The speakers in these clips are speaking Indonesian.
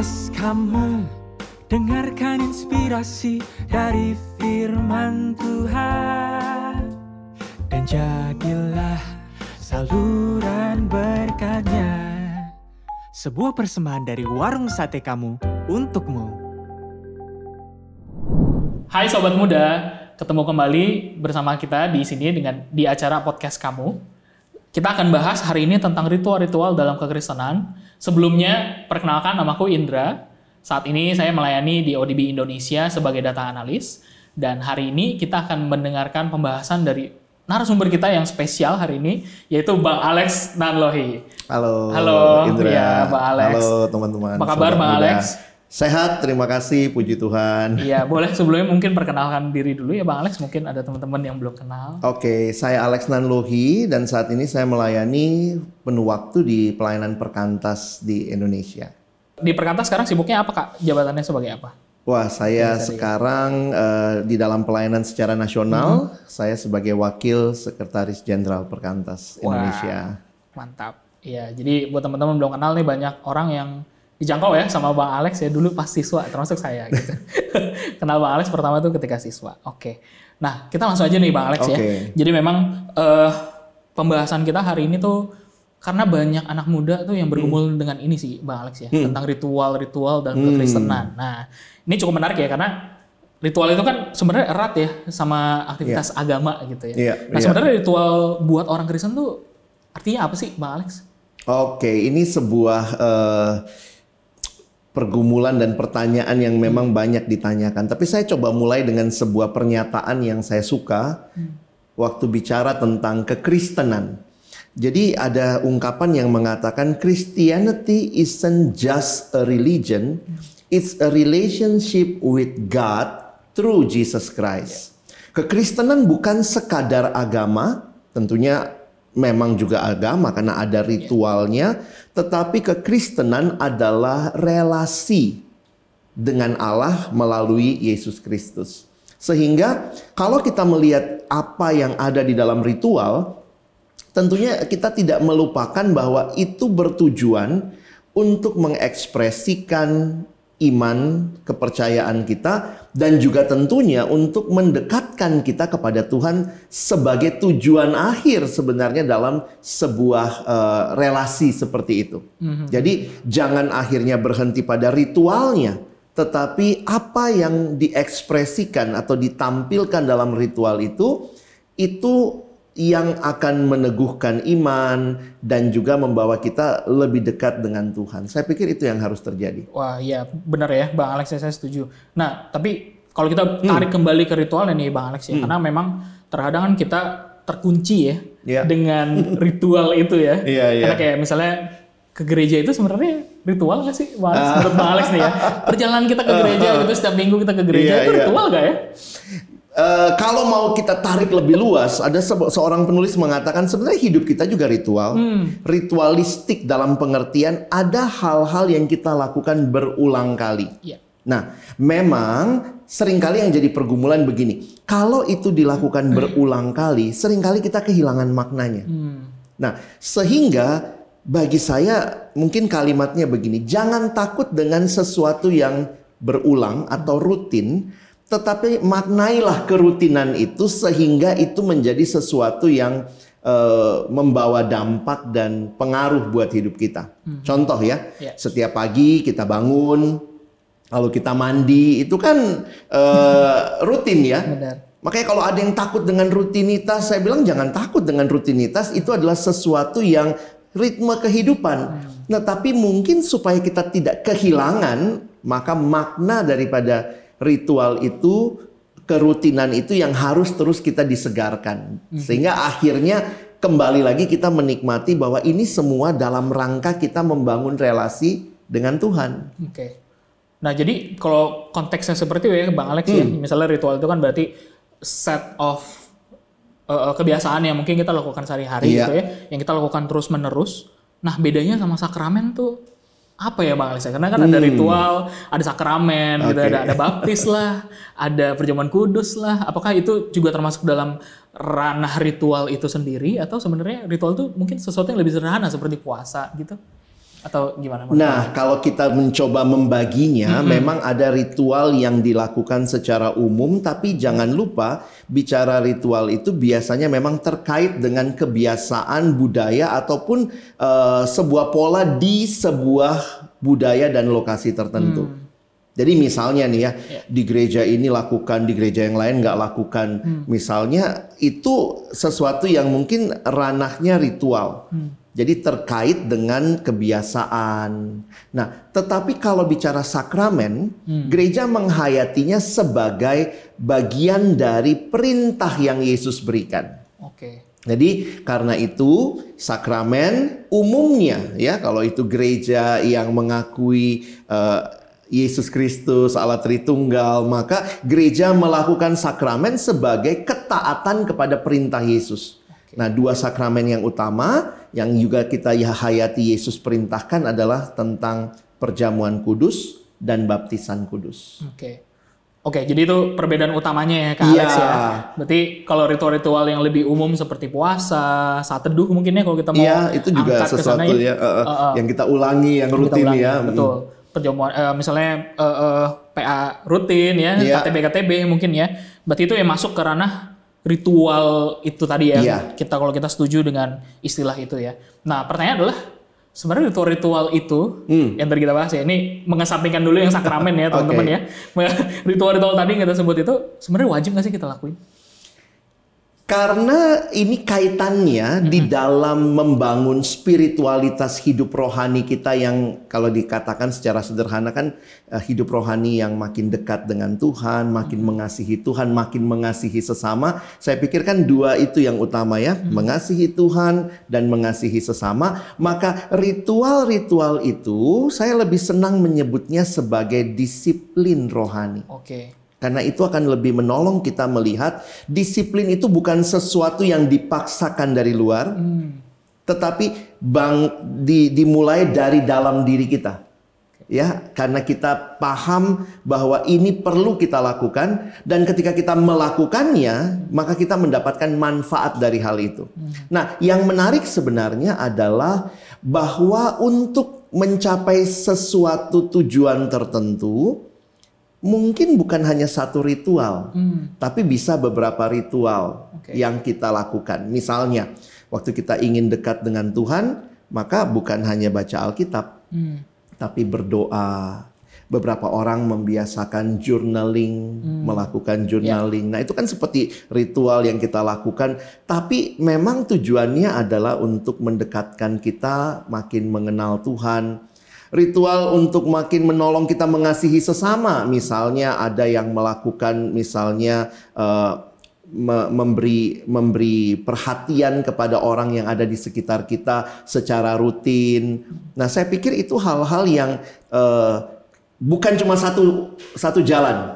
podcast kamu Dengarkan inspirasi dari firman Tuhan Dan jadilah saluran berkatnya Sebuah persembahan dari warung sate kamu untukmu Hai sobat muda, ketemu kembali bersama kita di sini dengan di acara podcast kamu. Kita akan bahas hari ini tentang ritual-ritual dalam kekristenan. Sebelumnya, perkenalkan namaku Indra. Saat ini saya melayani di ODB Indonesia sebagai data analis. Dan hari ini kita akan mendengarkan pembahasan dari narasumber kita yang spesial hari ini, yaitu Bang Alex Nanlohi. Halo, Halo, Indra. ya, Bang Alex. Halo teman-teman. Apa kabar, Bang muda. Alex? Sehat, terima kasih, puji Tuhan. Iya, boleh sebelumnya mungkin perkenalkan diri dulu ya Bang Alex. Mungkin ada teman-teman yang belum kenal. Oke, saya Alex Nanlohi dan saat ini saya melayani penuh waktu di pelayanan perkantas di Indonesia. Di Perkantas sekarang sibuknya apa Kak? Jabatannya sebagai apa? Wah, saya sekarang eh, di dalam pelayanan secara nasional, Mm-hmm. saya sebagai wakil sekretaris jenderal perkantas Indonesia. Mantap. Iya, jadi buat teman-teman belum kenal nih banyak orang yang dijangkau ya sama Bang Alex ya dulu pas siswa termasuk saya gitu. kenal Bang Alex pertama tuh ketika siswa. Oke. Nah, kita langsung aja nih Bang Alex ya. Oke. Jadi memang eh, pembahasan kita hari ini tuh karena banyak anak muda tuh yang bergumul dengan ini sih Bang Alex ya, tentang ritual-ritual dalam kekristenan. Nah, ini cukup menarik ya karena ritual itu kan sebenarnya erat ya sama aktivitas agama gitu ya. Iya, nah, iya. sebenarnya ritual buat orang Kristen tuh artinya apa sih Bang Alex? Oke, ini sebuah eh, pergumulan dan pertanyaan yang memang banyak ditanyakan. Tapi saya coba mulai dengan sebuah pernyataan yang saya suka waktu bicara tentang kekristenan. Jadi ada ungkapan yang mengatakan Christianity isn't just a religion, it's a relationship with God through Jesus Christ. Kekristenan bukan sekadar agama, tentunya memang juga agama karena ada ritualnya, tetapi kekristenan adalah relasi dengan Allah melalui Yesus Kristus. Sehingga kalau kita melihat apa yang ada di dalam ritual, tentunya kita tidak melupakan bahwa itu bertujuan untuk mengekspresikan iman, kepercayaan kita, dan juga tentunya untuk mendekatkan kita kepada Tuhan sebagai tujuan akhir sebenarnya dalam sebuah eh, relasi seperti itu. Jadi jangan akhirnya berhenti pada ritualnya, tetapi apa yang diekspresikan atau ditampilkan dalam ritual itu, itu yang akan meneguhkan iman dan juga membawa kita lebih dekat dengan Tuhan. Saya pikir itu yang harus terjadi. Wah iya benar ya Bang Alex saya setuju. Nah tapi kalau kita tarik kembali ke ritual nih Bang Alex ya, karena memang terkadang kan kita terkunci ya Iya. dengan ritual itu ya. Iya, iya. Karena kayak misalnya ke gereja itu sebenarnya ritual nggak sih Bang Alex? Menurut Bang Alex nih ya. Perjalanan kita ke gereja gitu setiap minggu kita ke gereja Iya, itu iya. ritual nggak ya? Eh, kalau mau kita tarik lebih luas, ada se- seorang penulis mengatakan sebenarnya hidup kita juga ritual, ritualistik dalam pengertian ada hal-hal yang kita lakukan berulang kali. Iya. Nah, memang sering kali yang jadi pergumulan begini. Kalau itu dilakukan berulang kali, sering kali kita kehilangan maknanya. Nah, sehingga bagi saya mungkin kalimatnya begini, jangan takut dengan sesuatu yang berulang atau rutin, tetapi maknailah kerutinan itu sehingga itu menjadi sesuatu yang eh, membawa dampak dan pengaruh buat hidup kita. Contoh ya, Ya. setiap pagi kita bangun, lalu kita mandi, itu kan eh, rutin ya. Benar. Makanya kalau ada yang takut dengan rutinitas, saya bilang jangan takut dengan rutinitas. Itu adalah sesuatu yang ritme kehidupan. Nah, tapi mungkin supaya kita tidak kehilangan, maka makna daripada ritual itu, kerutinan itu yang harus terus kita disegarkan. Sehingga akhirnya kembali lagi kita menikmati bahwa ini semua dalam rangka kita membangun relasi dengan Tuhan. Oke. Nah, jadi kalau konteksnya seperti itu ya Bang Alex ya, Hmm. misalnya ritual itu kan berarti set of uh, uh, kebiasaan yang mungkin kita lakukan sehari-hari Iya. gitu ya, yang kita lakukan terus-menerus. Nah, bedanya sama sakramen tuh apa ya Bang Alex? Karena kan ada ritual, ada sakramen, gitu, Hmm. Oke. ada ada baptis lah, ada perjamuan kudus lah. Apakah itu juga termasuk dalam ranah ritual itu sendiri atau sebenarnya ritual itu mungkin sesuatu yang lebih sederhana seperti puasa gitu? Atau gimana? Nah, kalau kita mencoba membaginya, memang ada ritual yang dilakukan secara umum, tapi jangan lupa bicara ritual itu biasanya memang terkait dengan kebiasaan budaya ataupun eh, sebuah pola di sebuah budaya dan lokasi tertentu. Jadi misalnya nih ya, di gereja ini lakukan, di gereja yang lain nggak lakukan. Misalnya itu sesuatu yang mungkin ranahnya ritual. Jadi terkait dengan kebiasaan. Nah, tetapi kalau bicara sakramen, gereja menghayatinya sebagai bagian dari perintah yang Yesus berikan. Oke. Jadi karena itu sakramen umumnya ya kalau itu gereja yang mengakui eh, Yesus Kristus Allah Tritunggal maka gereja melakukan sakramen sebagai ketaatan kepada perintah Yesus. Nah, dua sakramen yang utama yang juga kita ya hayati Yesus perintahkan adalah tentang perjamuan kudus dan baptisan kudus. Oke. Oke, jadi itu perbedaan utamanya ya Kak Iya. Alex ya. Berarti kalau ritual-ritual yang lebih umum seperti puasa, saat teduh mungkin ya kalau kita mau Iya, itu juga sesuatu sana ya, eh, eh, yang kita ulangi yang rutin ulangi, ya. Betul. Perjamuan eh, misalnya eh, eh, PA rutin ya, Iya. KTB KTB mungkin ya. Berarti itu yang masuk ke ranah ritual itu tadi ya. Iya. Kita kalau kita setuju dengan istilah itu ya. Nah, pertanyaan adalah sebenarnya ritual-ritual itu yang tadi kita bahas ya. Ini mengesampingkan dulu yang sakramen ya, teman-teman ya. Ritual-ritual tadi yang kita sebut itu sebenarnya wajib nggak sih kita lakuin? Karena ini kaitannya di dalam membangun spiritualitas hidup rohani kita yang kalau dikatakan secara sederhana kan eh, hidup rohani yang makin dekat dengan Tuhan, makin mengasihi Tuhan, makin mengasihi sesama. Saya pikir kan dua itu yang utama ya, mengasihi Tuhan dan mengasihi sesama. Maka ritual-ritual itu saya lebih senang menyebutnya sebagai disiplin rohani. Oke. Karena itu akan lebih menolong kita melihat disiplin itu bukan sesuatu yang dipaksakan dari luar, tetapi bang di- dimulai dari dalam diri kita. Ya, karena kita paham bahwa ini perlu kita lakukan dan ketika kita melakukannya, maka kita mendapatkan manfaat dari hal itu. Nah, yang menarik sebenarnya adalah bahwa untuk mencapai sesuatu tujuan tertentu, mungkin bukan hanya satu ritual, tapi bisa beberapa ritual Oke. yang kita lakukan. Misalnya, waktu kita ingin dekat dengan Tuhan, maka bukan hanya baca Alkitab, Hmm. tapi berdoa. Beberapa orang membiasakan journaling, melakukan journaling. Nah, itu kan seperti ritual yang kita lakukan, tapi memang tujuannya adalah untuk mendekatkan kita makin mengenal Tuhan. Ritual untuk makin menolong kita mengasihi sesama, misalnya ada yang melakukan misalnya me- memberi memberi perhatian kepada orang yang ada di sekitar kita secara rutin. Nah, saya pikir itu hal-hal yang eh, bukan cuma satu satu jalan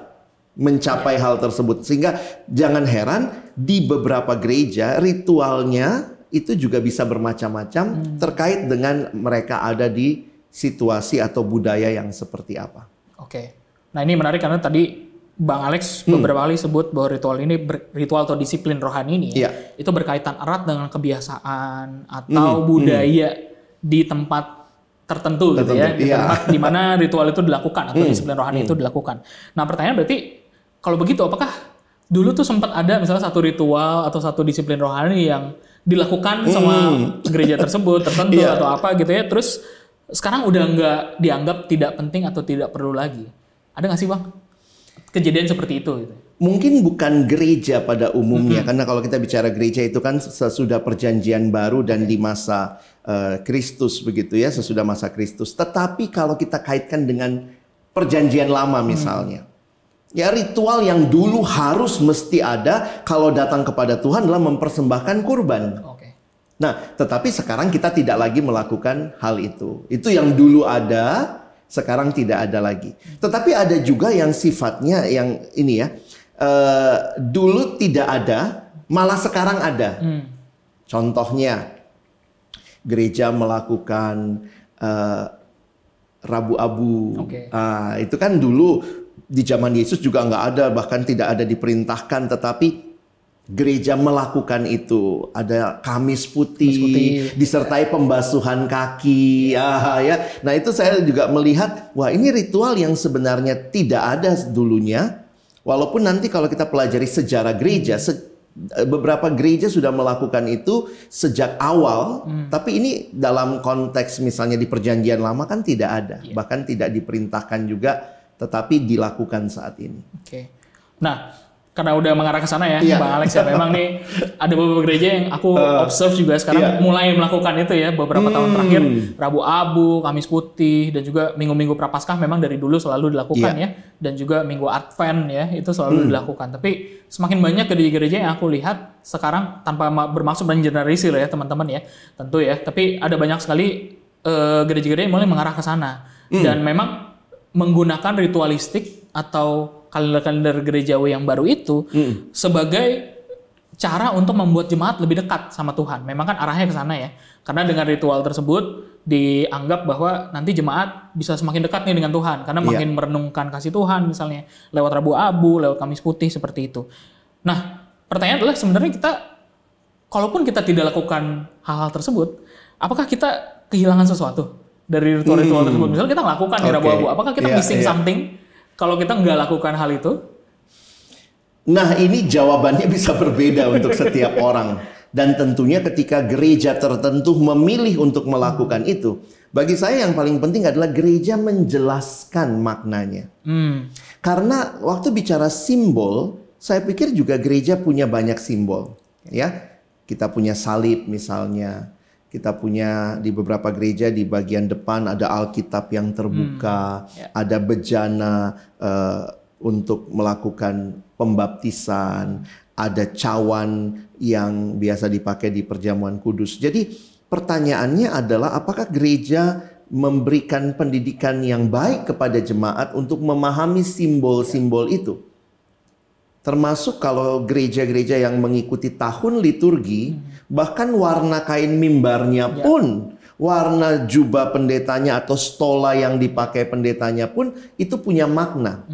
mencapai hal tersebut. Sehingga jangan heran di beberapa gereja ritualnya itu juga bisa bermacam-macam terkait dengan mereka ada di situasi atau budaya yang seperti apa. Oke. Nah ini menarik karena tadi Bang Alex beberapa kali sebut bahwa ritual ini ritual atau disiplin rohani ini Iya. itu berkaitan erat dengan kebiasaan atau budaya di tempat tertentu, gitu ya, Tertentu, di iya. tempat di mana ritual itu dilakukan atau disiplin rohani itu dilakukan. Nah pertanyaan berarti kalau begitu apakah dulu tuh sempat ada misalnya satu ritual atau satu disiplin rohani yang dilakukan sama gereja tersebut tertentu Iya. atau apa gitu ya, terus sekarang udah nggak dianggap tidak penting atau tidak perlu lagi. Ada nggak sih bang kejadian seperti itu? Gitu? Mungkin bukan gereja pada umumnya, karena kalau kita bicara gereja itu kan sesudah perjanjian baru dan di masa eh, Kristus begitu ya, sesudah masa Kristus. Tetapi kalau kita kaitkan dengan perjanjian lama misalnya, ya ritual yang dulu harus mesti ada kalau datang kepada Tuhan adalah mempersembahkan kurban. Oke. Nah, tetapi sekarang kita tidak lagi melakukan hal itu. Itu yang dulu ada, sekarang tidak ada lagi. Tetapi ada juga yang sifatnya yang ini ya, eh, dulu tidak ada, malah sekarang ada. Contohnya, gereja melakukan eh, Rabu Abu. Oke. Ah, itu kan dulu di zaman Yesus juga nggak ada, bahkan tidak ada diperintahkan, tetapi gereja melakukan itu. Ada kamis putih, Kamis putih. disertai pembasuhan kaki. Ah, ya. Nah itu saya juga melihat wah ini ritual yang sebenarnya tidak ada dulunya. Walaupun nanti kalau kita pelajari sejarah gereja se- beberapa gereja sudah melakukan itu sejak awal. Tapi ini dalam konteks misalnya di perjanjian lama kan tidak ada. Bahkan tidak diperintahkan juga tetapi dilakukan saat ini. Oke. Nah, karena udah mengarah ke sana ya, Iya. Bang Alex ya. Memang nih ada beberapa gereja yang aku observe juga sekarang iya. mulai melakukan itu ya beberapa tahun Hmm. terakhir. Rabu Abu, Kamis Putih dan juga minggu-minggu Prapaskah memang dari dulu selalu dilakukan Iya. ya. Dan juga Minggu Advent ya, itu selalu dilakukan. Tapi semakin banyak gereja-gereja yang aku lihat sekarang tanpa ma- bermaksud mengeneralisir ya teman-teman ya. Tentu ya, tapi ada banyak sekali eh, gereja-gereja yang mulai mengarah ke sana. Dan memang menggunakan ritualistik atau kalender-kalender gerejawi yang baru itu sebagai cara untuk membuat jemaat lebih dekat sama Tuhan. Memang kan arahnya ke sana ya. Karena dengan ritual tersebut dianggap bahwa nanti jemaat bisa semakin dekat nih dengan Tuhan karena Iya. makin merenungkan kasih Tuhan misalnya lewat Rabu Abu, lewat Kamis Putih seperti itu. Nah, pertanyaan adalah sebenarnya kita kalaupun kita tidak lakukan hal-hal tersebut, apakah kita kehilangan sesuatu dari ritual-ritual tersebut? Misalnya kita melakukan di Rabu Hmm. Abu, apakah kita Iya, missing iya. something kalau kita nggak lakukan hal itu? Nah, ini jawabannya bisa berbeda untuk setiap orang. Dan tentunya ketika gereja tertentu memilih untuk melakukan itu, bagi saya yang paling penting adalah gereja menjelaskan maknanya. Hmm, Karena waktu bicara simbol, saya pikir juga gereja punya banyak simbol, ya. Kita punya salib misalnya, kita punya di beberapa gereja di bagian depan ada Alkitab yang terbuka, ya. ada bejana eh, untuk melakukan pembaptisan, ada cawan yang biasa dipakai di perjamuan kudus. Jadi pertanyaannya adalah apakah gereja memberikan pendidikan yang baik kepada jemaat untuk memahami simbol-simbol itu? Termasuk kalau gereja-gereja yang mengikuti tahun liturgi, bahkan warna kain mimbarnya pun, warna jubah pendetanya atau stola yang dipakai pendetanya pun itu punya makna.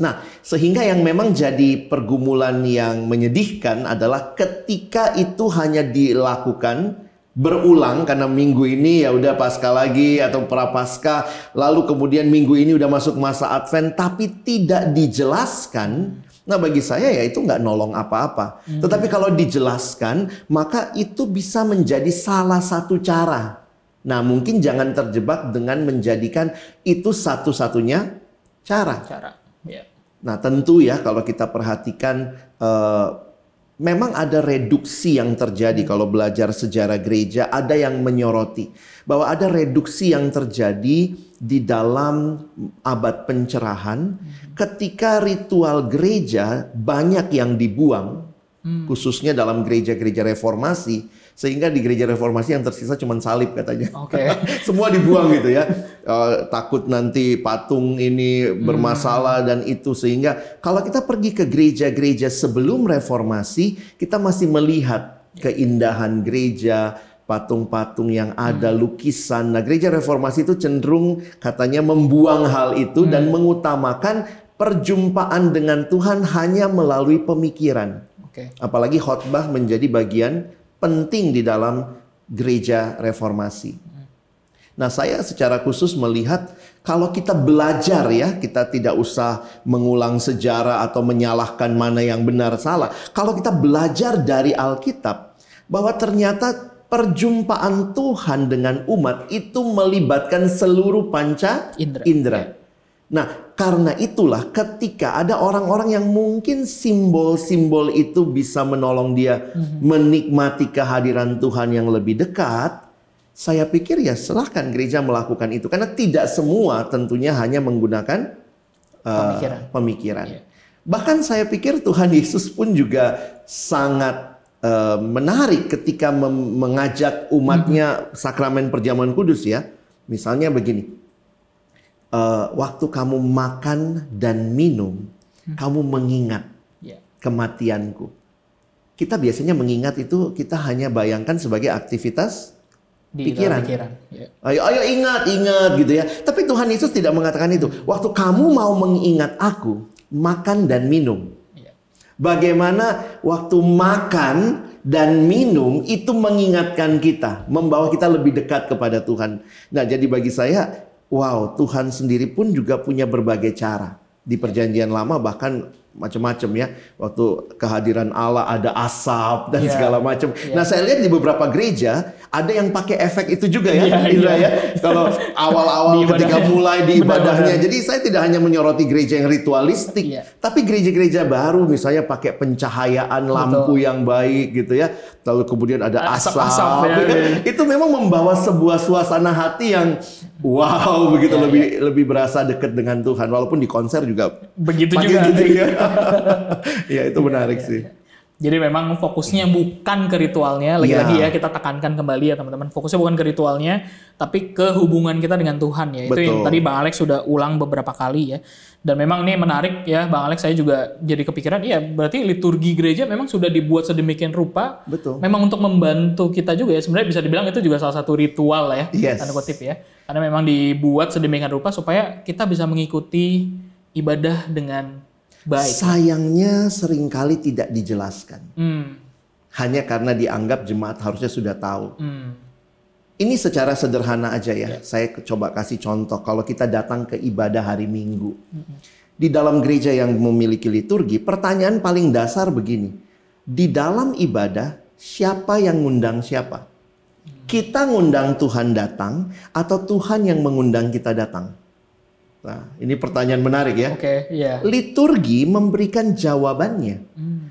Nah, sehingga yang memang jadi pergumulan yang menyedihkan adalah ketika itu hanya dilakukan berulang karena minggu ini ya udah pasca lagi atau prapaskah lalu kemudian minggu ini udah masuk masa advent tapi tidak dijelaskan nah bagi saya ya itu nggak nolong apa-apa tetapi kalau dijelaskan maka itu bisa menjadi salah satu cara nah mungkin jangan terjebak dengan menjadikan itu satu-satunya cara cara. Ya. Nah, tentu ya kalau kita perhatikan eh, memang ada reduksi yang terjadi kalau belajar sejarah gereja, ada yang menyoroti bahwa ada reduksi yang terjadi di dalam abad pencerahan ketika ritual gereja banyak yang dibuang khususnya dalam gereja-gereja reformasi sehingga di gereja reformasi yang tersisa cuma salib katanya. Oke. Semua dibuang gitu ya. Eh, takut nanti patung ini bermasalah dan itu sehingga kalau kita pergi ke gereja-gereja sebelum reformasi, kita masih melihat keindahan gereja, patung-patung yang ada, lukisan. Nah, gereja reformasi itu cenderung katanya membuang hal itu dan mengutamakan perjumpaan dengan Tuhan hanya melalui pemikiran. Oke. Apalagi khotbah menjadi bagian penting di dalam gereja reformasi. Nah, saya secara khusus melihat kalau kita belajar ya, kita tidak usah mengulang sejarah atau menyalahkan mana yang benar salah. Kalau kita belajar dari Alkitab bahwa ternyata perjumpaan Tuhan dengan umat itu melibatkan seluruh panca Indra. indera. Nah, karena itulah ketika ada orang-orang yang mungkin simbol-simbol itu bisa menolong dia menikmati kehadiran Tuhan yang lebih dekat, saya pikir ya silahkan gereja melakukan itu karena tidak semua tentunya hanya menggunakan uh, Pemikiran. pemikiran. Iya. Bahkan saya pikir Tuhan Yesus pun juga sangat uh, menarik ketika mengajak umatnya sakramen perjamuan kudus ya. Misalnya begini, eh, waktu kamu makan dan minum, kamu mengingat Ya. kematianku. Kita biasanya mengingat itu kita hanya bayangkan sebagai aktivitas Di Pikiran. pikiran. Ya. Ayo, ayo ingat, ingat gitu ya. Tapi Tuhan Yesus tidak mengatakan itu. Waktu kamu mau mengingat aku, makan dan minum. Ya. Bagaimana waktu makan dan minum itu mengingatkan kita, membawa kita lebih dekat kepada Tuhan. Nah, jadi bagi saya, wow, Tuhan sendiri pun juga punya berbagai cara. Di perjanjian lama bahkan macam-macam ya. Waktu kehadiran Allah ada asap dan Yeah. segala macam. Yeah. Nah, saya lihat di beberapa gereja ada yang pakai efek itu juga ya, Yeah, Indra yeah. ya. Kalau awal-awal ketika mulai di ibadahnya. Jadi saya tidak hanya menyoroti gereja yang ritualistik, Iya. tapi gereja-gereja baru misalnya pakai pencahayaan lampu yang baik gitu ya. Lalu kemudian ada asap. Asap-asap ya, ya. Itu memang membawa sebuah suasana hati yang wow begitu Iya, lebih lebih berasa dekat dengan Tuhan walaupun di konser juga Begitu juga. gitu ya. ya itu menarik iya, sih. Jadi memang fokusnya bukan ke ritualnya, lagi-lagi Iya. ya kita tekankan kembali ya teman-teman. Fokusnya bukan ke ritualnya, tapi ke hubungan kita dengan Tuhan ya. Itu yang Betul. tadi Bang Alex sudah ulang beberapa kali ya. Dan memang ini menarik ya Bang Alex saya juga jadi kepikiran, iya berarti liturgi gereja memang sudah dibuat sedemikian rupa. Betul. Memang untuk membantu kita juga ya. Sebenarnya bisa dibilang itu juga salah satu ritual ya. Yes. Tanda kutip ya. Karena memang dibuat sedemikian rupa supaya kita bisa mengikuti ibadah dengan baik. Sayangnya sering kali tidak dijelaskan. Hmm. Hanya karena dianggap jemaat harusnya sudah tahu. Hmm. Ini secara sederhana aja ya. Saya ke- coba kasih contoh. Kalau kita datang ke ibadah hari Minggu. Di dalam gereja yang memiliki liturgi, pertanyaan paling dasar begini. Di dalam ibadah, siapa yang ngundang siapa? Kita ngundang Tuhan datang atau Tuhan yang mengundang kita datang? Nah, ini pertanyaan menarik ya. Oke, iya. Liturgi memberikan jawabannya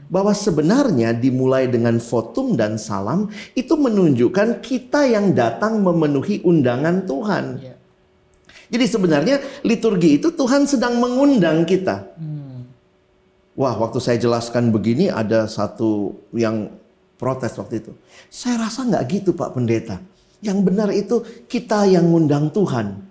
bahwa sebenarnya dimulai dengan votum dan salam itu menunjukkan kita yang datang memenuhi undangan Tuhan. Iya. Jadi sebenarnya liturgi itu Tuhan sedang mengundang kita. Hmm. Wah, waktu saya jelaskan begini ada satu yang protes waktu itu. Saya rasa nggak gitu Pak Pendeta. Yang benar itu kita yang ngundang Tuhan.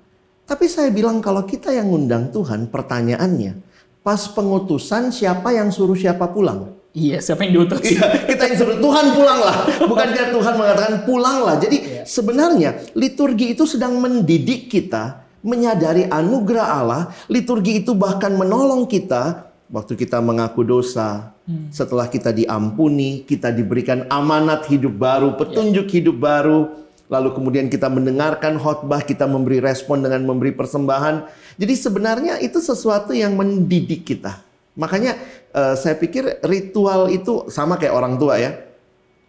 Tapi saya bilang kalau kita yang ngundang Tuhan, pertanyaannya, pas pengutusan siapa yang suruh siapa pulang? Iya, siapa yang diutus? Iya, kita yang suruh Tuhan pulanglah. Bukankah Tuhan mengatakan pulanglah. Jadi sebenarnya liturgi itu sedang mendidik kita menyadari anugerah Allah. Liturgi itu bahkan menolong kita waktu kita mengaku dosa. Setelah kita diampuni, kita diberikan amanat hidup baru, petunjuk hidup baru. Lalu kemudian kita mendengarkan khotbah, kita memberi respon dengan memberi persembahan. Jadi sebenarnya itu sesuatu yang mendidik kita. Makanya eh, saya pikir ritual itu sama kayak orang tua ya.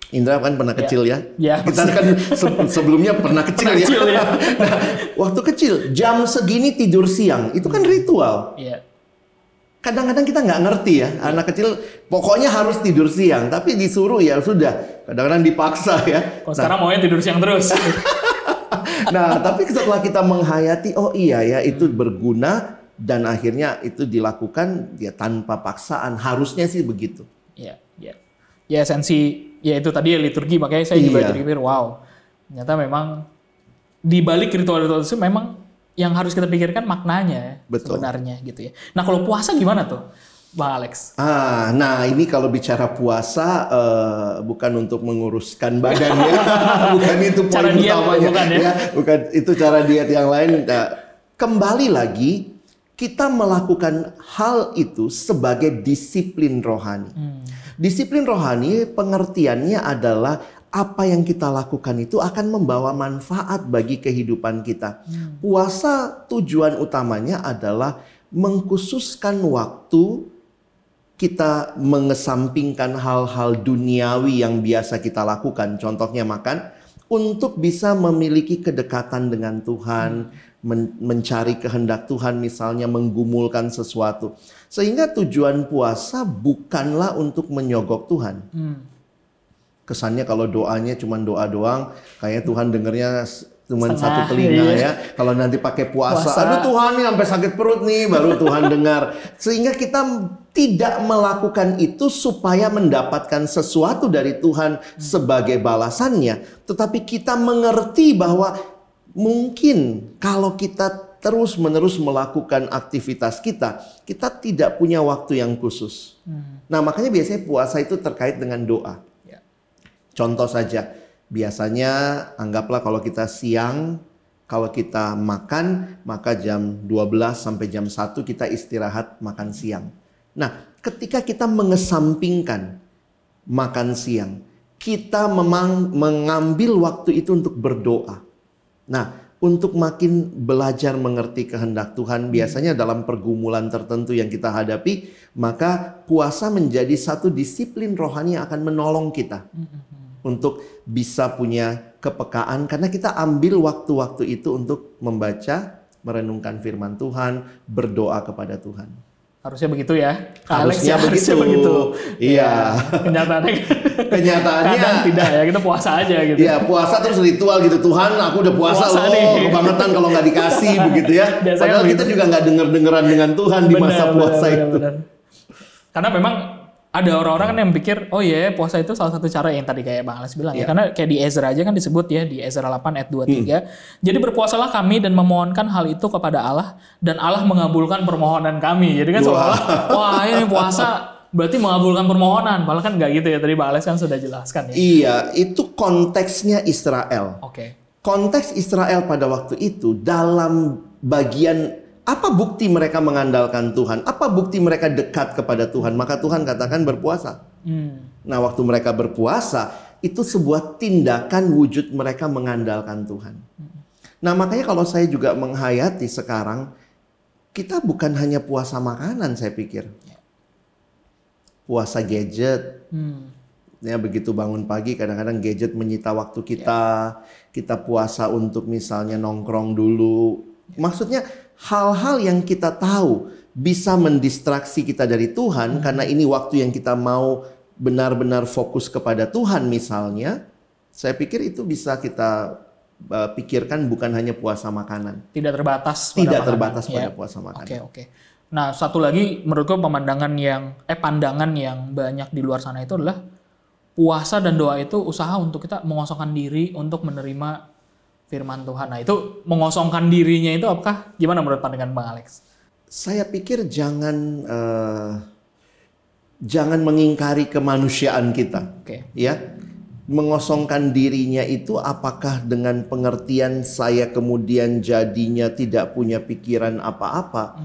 Indra kan pernah kecil ya. Ya, Kita kan se- sebelumnya pernah kecil Pernah ya. kecil, ya. nah, waktu kecil jam segini tidur siang itu kan ritual. Iya. Kadang-kadang kita nggak ngerti ya, anak kecil pokoknya harus tidur siang, tapi disuruh ya sudah. Kadang-kadang dipaksa ya. Kalau sekarang maunya tidur siang terus. Nah, tapi setelah kita menghayati, oh iya ya itu berguna dan akhirnya itu dilakukan ya tanpa paksaan. Harusnya sih begitu. Iya, iya. Ya esensi ya itu tadi ya liturgi makanya saya juga Iya. jadi pikir wow. Ternyata memang di balik ritual-ritual itu memang yang harus kita pikirkan maknanya ya, Betul. sebenarnya gitu ya. Nah, kalau puasa gimana tuh? Bang Alex. Ah, nah ini kalau bicara puasa eh, bukan untuk menguruskan badan ya, bukan itu poin Cara diet utamanya, bukan ya? bukan itu cara diet yang lain. Nah, kembali lagi kita melakukan hal itu sebagai disiplin rohani. Disiplin rohani pengertiannya adalah apa yang kita lakukan itu akan membawa manfaat bagi kehidupan kita. Puasa tujuan utamanya adalah mengkhususkan waktu kita mengesampingkan hal-hal duniawi yang biasa kita lakukan, contohnya makan, untuk bisa memiliki kedekatan dengan Tuhan, men- mencari kehendak Tuhan, misalnya menggumulkan sesuatu. Sehingga tujuan puasa bukanlah untuk menyogok Tuhan. Hmm. Kesannya kalau doanya cuma doa doang, kayaknya Tuhan dengernya cuma satu telinga iya. ya. Kalau nanti pakai puasa, Puasa. aduh Tuhan nih sampai sakit perut nih, baru Tuhan dengar. Sehingga kita tidak melakukan itu supaya mendapatkan sesuatu dari Tuhan sebagai balasannya, tetapi kita mengerti bahwa mungkin kalau kita terus-menerus melakukan aktivitas kita, kita tidak punya waktu yang khusus. Nah, makanya biasanya puasa itu terkait dengan doa. Contoh saja, biasanya anggaplah kalau kita siang, kalau kita makan, maka jam 12 sampai jam 1 kita istirahat makan siang. Nah, ketika kita mengesampingkan makan siang, kita memang mengambil waktu itu untuk berdoa. Nah, untuk makin belajar mengerti kehendak Tuhan, biasanya dalam pergumulan tertentu yang kita hadapi, maka puasa menjadi satu disiplin rohani yang akan menolong kita untuk bisa punya kepekaan, karena kita ambil waktu-waktu itu untuk membaca, merenungkan firman Tuhan, berdoa kepada Tuhan. Harusnya begitu ya. Harusnya Alex, begitu. begitu. Iya. Kenyataannya Kenyataannya kadang tidak ya. Kita puasa aja gitu. Iya puasa terus ritual gitu Tuhan aku udah puasa, Puasa loh nih. kebangetan kalau nggak dikasih begitu ya Biasanya padahal kita begitu. juga nggak denger dengeran dengan Tuhan di Benar, masa benar, puasa benar, itu benar. Karena memang ada orang-orang kan yang pikir, oh iya puasa itu salah satu cara yang tadi kayak Bang Alex bilang ya. Iya. Karena kayak di Ezra aja kan disebut ya, di Ezra 8 ayat 23. Hmm. Jadi berpuasalah kami dan memohonkan hal itu kepada Allah. Dan Allah mengabulkan permohonan kami. Jadi kan seolah-olah, wah ini puasa berarti mengabulkan permohonan. Padahal kan nggak gitu ya, tadi Bang Alex kan sudah jelaskan ya. iya itu konteksnya Israel Oke. konteks Israel pada waktu itu dalam bagian apa bukti mereka mengandalkan Tuhan apa bukti mereka dekat kepada Tuhan maka Tuhan katakan berpuasa Hmm. Nah, waktu mereka berpuasa, itu sebuah tindakan wujud mereka mengandalkan Tuhan. Nah, makanya kalau saya juga menghayati sekarang, kita bukan hanya puasa makanan, saya pikir. Puasa gadget, Hmm. ya begitu bangun pagi kadang-kadang gadget menyita waktu kita. Kita puasa untuk misalnya nongkrong dulu. Maksudnya hal-hal yang kita tahu bisa mendistraksi kita dari Tuhan karena ini waktu yang kita mau benar-benar fokus kepada Tuhan misalnya. Saya pikir itu bisa kita uh, pikirkan bukan hanya puasa makanan. Tidak terbatas. pada Tidak makanan. terbatas Ya. pada puasa makanan. Oke oke. Nah satu lagi menurutku pemandangan yang eh pandangan yang banyak di luar sana itu adalah puasa dan doa itu usaha untuk kita mengosongkan diri untuk menerima firman Tuhan. Nah itu mengosongkan dirinya itu apakah gimana menurut pandangan Bang Alex? Saya pikir jangan eh, jangan mengingkari kemanusiaan kita. Oke. ya mengosongkan dirinya itu apakah dengan pengertian saya kemudian jadinya tidak punya pikiran apa-apa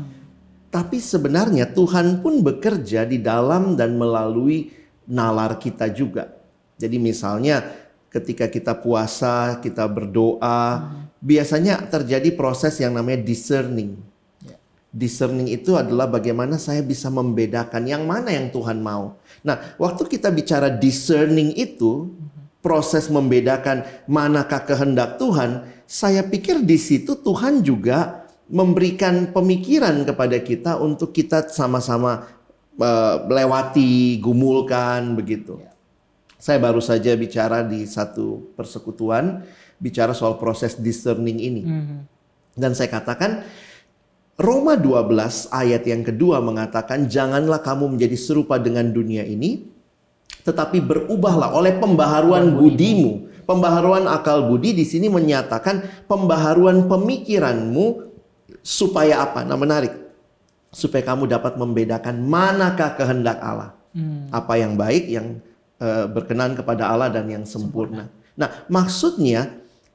tapi sebenarnya Tuhan pun bekerja di dalam dan melalui nalar kita juga jadi misalnya ketika kita puasa kita berdoa biasanya terjadi proses yang namanya discerning Ya. Discerning itu adalah bagaimana saya bisa membedakan yang mana yang Tuhan mau. Nah, waktu kita bicara discerning itu, proses membedakan manakah kehendak Tuhan, saya pikir di situ Tuhan juga memberikan pemikiran kepada kita untuk kita sama-sama melewati, gumulkan begitu. Saya baru saja bicara di satu persekutuan bicara soal proses discerning ini. Mhm. Dan saya katakan Roma 12 ayat yang kedua mengatakan janganlah kamu menjadi serupa dengan dunia ini tetapi berubahlah oleh pembaharuan budimu. Pembaharuan akal budi di sini menyatakan pembaharuan pemikiranmu supaya apa? Nah, menarik. Supaya kamu dapat membedakan manakah kehendak Allah. Hmm. Apa yang baik, yang berkenan kepada Allah dan yang sempurna. Nah, maksudnya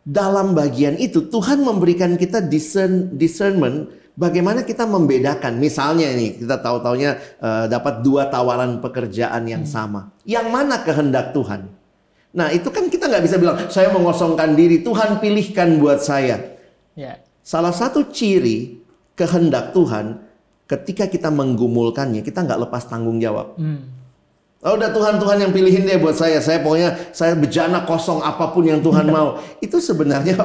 dalam bagian itu Tuhan memberikan kita discern, discernment bagaimana kita membedakan. Misalnya ini kita tahu-taunya eh, dapat dua tawaran pekerjaan yang sama. Yang mana kehendak Tuhan? Nah, itu kan kita nggak bisa bilang saya mengosongkan diri, Tuhan pilihkan buat saya. Ya. Salah satu ciri kehendak Tuhan ketika kita menggumulkannya, kita nggak lepas tanggung jawab. Hmm. Oh, udah Tuhan Tuhan yang pilihin deh buat saya. Saya pokoknya saya bejana kosong apa pun yang Tuhan mau. Itu sebenarnya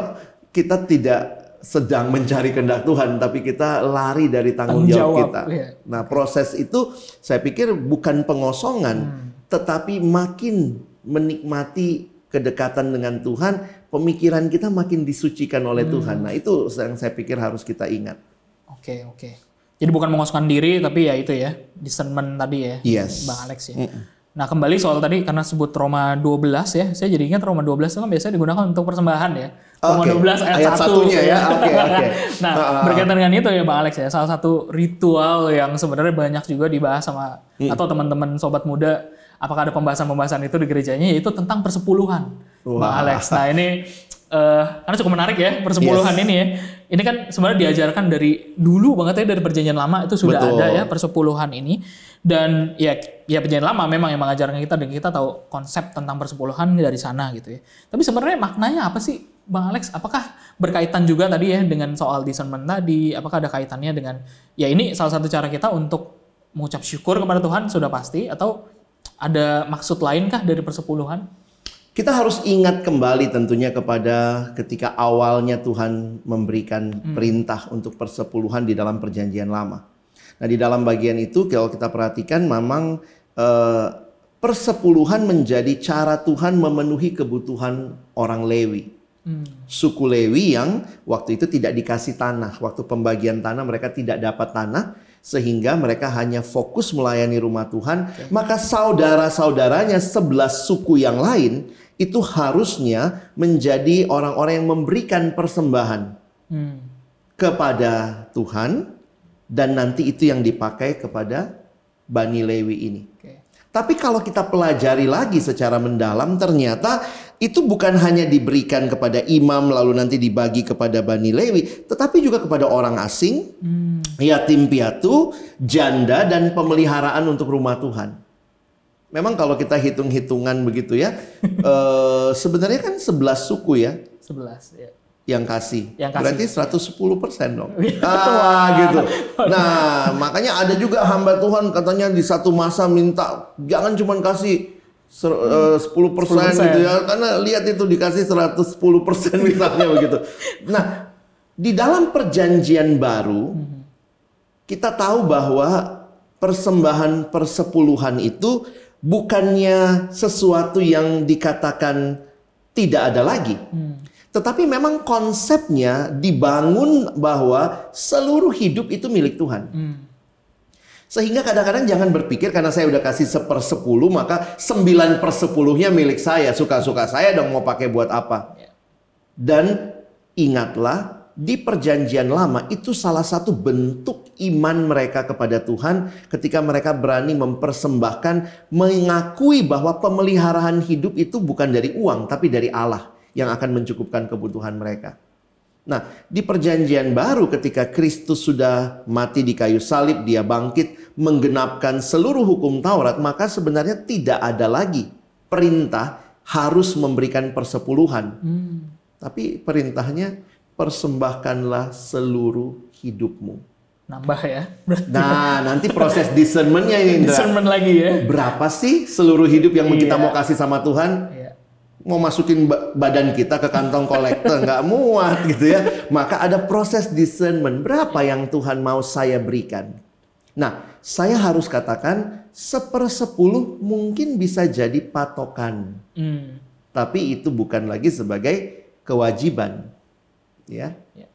kita tidak sedang mencari kehendak Tuhan, tapi kita lari dari tanggung Tanggung jawab, jawab, kita. iya. Nah, proses itu saya pikir bukan pengosongan, tetapi makin menikmati kedekatan dengan Tuhan, pemikiran kita makin disucikan oleh Tuhan. Nah, itu yang saya pikir harus kita ingat. Oke oke. Jadi bukan mengosongkan diri tapi ya itu ya discernment tadi ya. Yes. Bang Alex ya. Nah kembali soal tadi karena sebut Roma 12 ya, saya jadi ingat Roma 12 itu kan biasanya digunakan untuk persembahan ya. Roma Oke, 12 ayat, ayat 1. satunya ya, oke, oke. nah Ah, ah. berkaitan dengan itu ya Bang Alex ya, salah satu ritual yang sebenarnya banyak juga dibahas sama Hmm. atau teman-teman sobat muda, apakah ada pembahasan-pembahasan itu di gerejanya yaitu tentang persepuluhan. Bang Wah. Alex. Nah ini eh karena cukup menarik ya persepuluhan Yes. ini ya. Ini kan sebenarnya diajarkan dari dulu banget ya dari perjanjian lama itu sudah Betul. ada ya persepuluhan ini dan ya ya perjanjian lama memang yang mengajarkan kita dan kita tahu konsep tentang persepuluhan dari sana gitu ya. Tapi sebenarnya maknanya apa sih Bang Alex? Apakah berkaitan juga tadi ya dengan soal discernment tadi? Apakah ada kaitannya dengan ya ini salah satu cara kita untuk mengucap syukur kepada Tuhan sudah pasti atau ada maksud lainkah dari persepuluhan? Kita harus ingat kembali tentunya kepada ketika awalnya Tuhan memberikan perintah untuk persepuluhan di dalam perjanjian lama. Nah di dalam bagian itu kalau kita perhatikan memang eh, persepuluhan menjadi cara Tuhan memenuhi kebutuhan orang Lewi. Suku Lewi yang waktu itu tidak dikasih tanah. Waktu pembagian tanah mereka tidak dapat tanah. Sehingga mereka hanya fokus melayani rumah Tuhan. Maka saudara-saudaranya sebelas suku yang lain itu harusnya menjadi orang-orang yang memberikan persembahan Hmm. kepada Tuhan. Dan nanti itu yang dipakai kepada Bani Lewi ini. Oke. Tapi kalau kita pelajari lagi secara mendalam ternyata itu bukan hanya diberikan kepada imam lalu nanti dibagi kepada Bani Lewi, tetapi juga kepada orang asing, yatim piatu, janda dan pemeliharaan untuk rumah Tuhan. Memang kalau kita hitung-hitungan begitu ya, eh, sebenarnya kan 11 suku ya 11 ya. yang kasih. Yang kasih. Berarti 110 persen dong. Ah, gitu. Nah, makanya ada juga hamba Tuhan katanya di satu masa minta jangan cuma kasih eh, 10 persen 10%. gitu ya. Karena lihat itu dikasih 110 persen misalnya begitu. Nah, di dalam perjanjian baru kita tahu bahwa persembahan persepuluhan itu bukannya sesuatu yang dikatakan tidak ada lagi. Tetapi memang konsepnya dibangun bahwa seluruh hidup itu milik Tuhan. Sehingga kadang-kadang jangan berpikir karena saya udah kasih sepersepuluh maka sembilan persepuluhnya milik saya. Suka-suka saya dong mau pakai buat apa. Dan ingatlah di perjanjian lama itu salah satu bentuk iman mereka kepada Tuhan ketika mereka berani mempersembahkan mengakui bahwa pemeliharaan hidup itu bukan dari uang tapi dari Allah yang akan mencukupkan kebutuhan mereka. Nah, di perjanjian baru ketika Kristus sudah mati di kayu salib, dia bangkit menggenapkan seluruh hukum Taurat, maka sebenarnya tidak ada lagi perintah harus memberikan persepuluhan. Tapi perintahnya persembahkanlah seluruh hidupmu. Nambah ya. Berarti Nah, nanti proses discernmentnya ini discernment lagi ya. Berapa sih seluruh hidup yang kita Iya. mau kasih sama Tuhan? Iya. mau masukin ba- badan kita ke kantong kolektor nggak muat gitu ya. Maka ada proses discernment. Berapa yang Tuhan mau saya berikan? Nah, saya harus katakan sepersepuluh mungkin bisa jadi patokan. Hmm. Tapi itu bukan lagi sebagai kewajiban. Ya. Ya.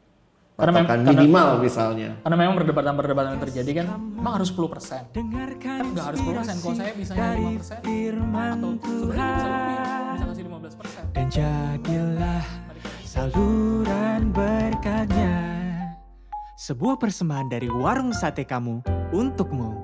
Karena mem- Patokan karena- minimal misalnya. Karena memang perdebatan-perdebatan yang terjadi kan memang harus 10%. Dengarkan Kan nggak harus 10%. Kalau saya bisa dari 5% firman atau sebenarnya bisa lebih, bisa kasih 15%. dan jadilah saluran berkatnya. Sebuah persembahan dari warung sate kamu untukmu.